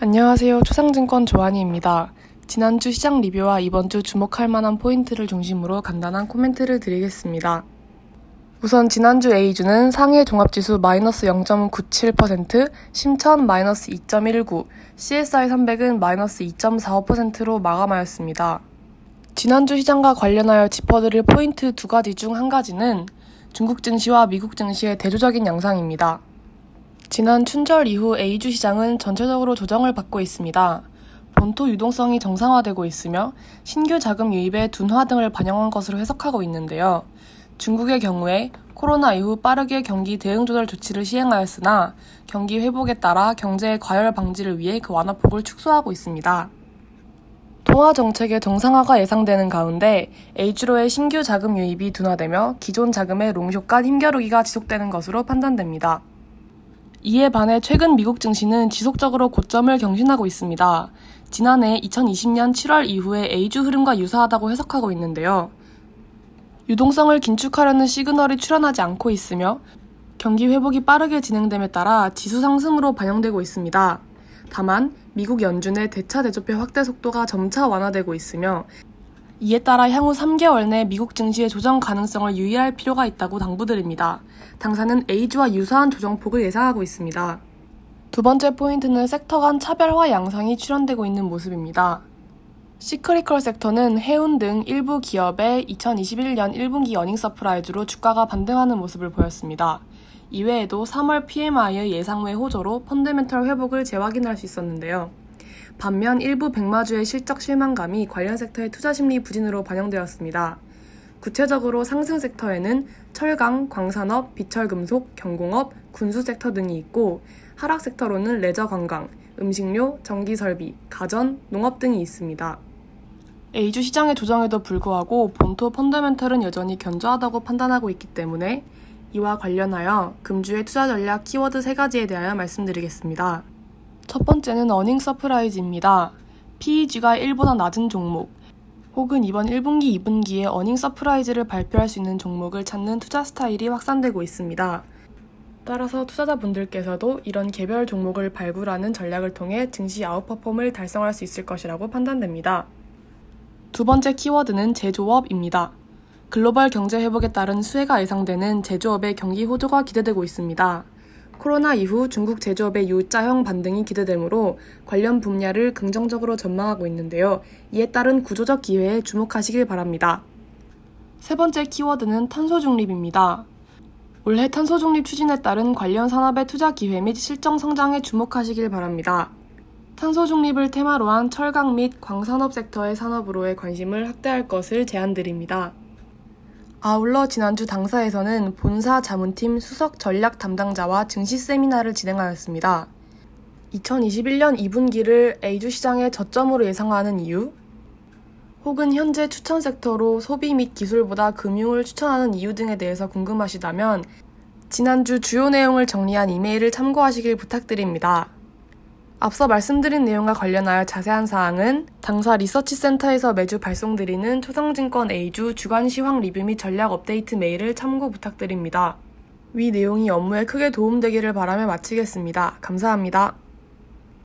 안녕하세요. 초상증권 조한이입니다. 지난주 시장 리뷰와 이번 주 주목할 만한 포인트를 중심으로 간단한 코멘트를 드리겠습니다. 우선 지난주 A주는 상해 종합지수 마이너스 0.97%, 심천 마이너스 2.19, CSI 300은 마이너스 2.45%로 마감하였습니다. 지난주 시장과 관련하여 짚어드릴 포인트 두 가지 중 한 가지는 중국 증시와 미국 증시의 대조적인 양상입니다. 지난 춘절 이후 A주 시장은 전체적으로 조정을 받고 있습니다. 본토 유동성이 정상화되고 있으며 신규 자금 유입의 둔화 등을 반영한 것으로 해석하고 있는데요. 중국의 경우에 코로나 이후 빠르게 경기 대응 조절 조치를 시행하였으나 경기 회복에 따라 경제의 과열 방지를 위해 그 완화폭을 축소하고 있습니다. 통화 정책의 정상화가 예상되는 가운데 A주로의 신규 자금 유입이 둔화되며 기존 자금의 롱숏간 힘겨루기가 지속되는 것으로 판단됩니다. 이에 반해 최근 미국 증시는 지속적으로 고점을 경신하고 있습니다. 지난해 2020년 7월 이후에 A주 흐름과 유사하다고 해석하고 있는데요. 유동성을 긴축하려는 시그널이 출현하지 않고 있으며 경기 회복이 빠르게 진행됨에 따라 지수 상승으로 반영되고 있습니다. 다만 미국 연준의 대차 대조표 확대 속도가 점차 완화되고 있으며 이에 따라 향후 3개월 내 미국 증시의 조정 가능성을 유의할 필요가 있다고 당부드립니다. 당사는 A주와 유사한 조정폭을 예상하고 있습니다. 두 번째 포인트는 섹터 간 차별화 양상이 출현되고 있는 모습입니다. cyclical 섹터는 해운 등 일부 기업의 2021년 1분기 earning surprise로 주가가 반등하는 모습을 보였습니다. 이외에도 3월 PMI의 예상 외 호조로 fundamental 회복을 재확인할 수 있었는데요. 반면 일부 백마주의 실적 실망감이 관련 섹터의 투자 심리 부진으로 반영되었습니다. 구체적으로 상승 섹터에는 철강, 광산업, 비철금속, 경공업, 군수 섹터 등이 있고 하락 섹터로는 레저 관광, 음식료, 전기 설비, 가전, 농업 등이 있습니다. A주 시장의 조정에도 불구하고 본토 fundamental은 여전히 견조하다고 판단하고 있기 때문에 이와 관련하여 금주의 투자 전략 키워드 세 가지에 대하여 말씀드리겠습니다. 첫 번째는 earning surprise입니다. PEG가 1보다 낮은 종목, 혹은 이번 1분기, 2분기에 earning surprise를 발표할 수 있는 종목을 찾는 투자 스타일이 확산되고 있습니다. 따라서 투자자분들께서도 이런 개별 종목을 발굴하는 전략을 통해 증시 아웃퍼폼을 달성할 수 있을 것이라고 판단됩니다. 두 번째 키워드는 제조업입니다. 글로벌 경제 회복에 따른 수혜가 예상되는 제조업의 경기 호조가 기대되고 있습니다. 코로나 이후 중국 제조업의 U자형 반등이 기대되므로 관련 분야를 긍정적으로 전망하고 있는데요. 이에 따른 구조적 기회에 주목하시길 바랍니다. 세 번째 키워드는 탄소 중립입니다. 올해 탄소 중립 추진에 따른 관련 산업의 투자 기회 및 실정 성장에 주목하시길 바랍니다. 탄소 중립을 테마로 한 철강 및 광산업 섹터의 산업으로의 관심을 확대할 것을 제안드립니다. 아울러 지난주 당사에서는 본사 자문팀 수석 전략 담당자와 증시 세미나를 진행하였습니다. 2021년 2분기를 A주 시장의 저점으로 예상하는 이유, 혹은 현재 추천 섹터로 소비 및 기술보다 금융을 추천하는 이유 등에 대해서 궁금하시다면 지난주 주요 내용을 정리한 이메일을 참고하시길 부탁드립니다. 앞서 말씀드린 내용과 관련하여 자세한 사항은 당사 리서치센터에서 매주 발송드리는 초성증권 A주 주간 시황 리뷰 및 전략 업데이트 메일을 참고 부탁드립니다. 위 내용이 업무에 크게 도움되기를 바라며 마치겠습니다. 감사합니다.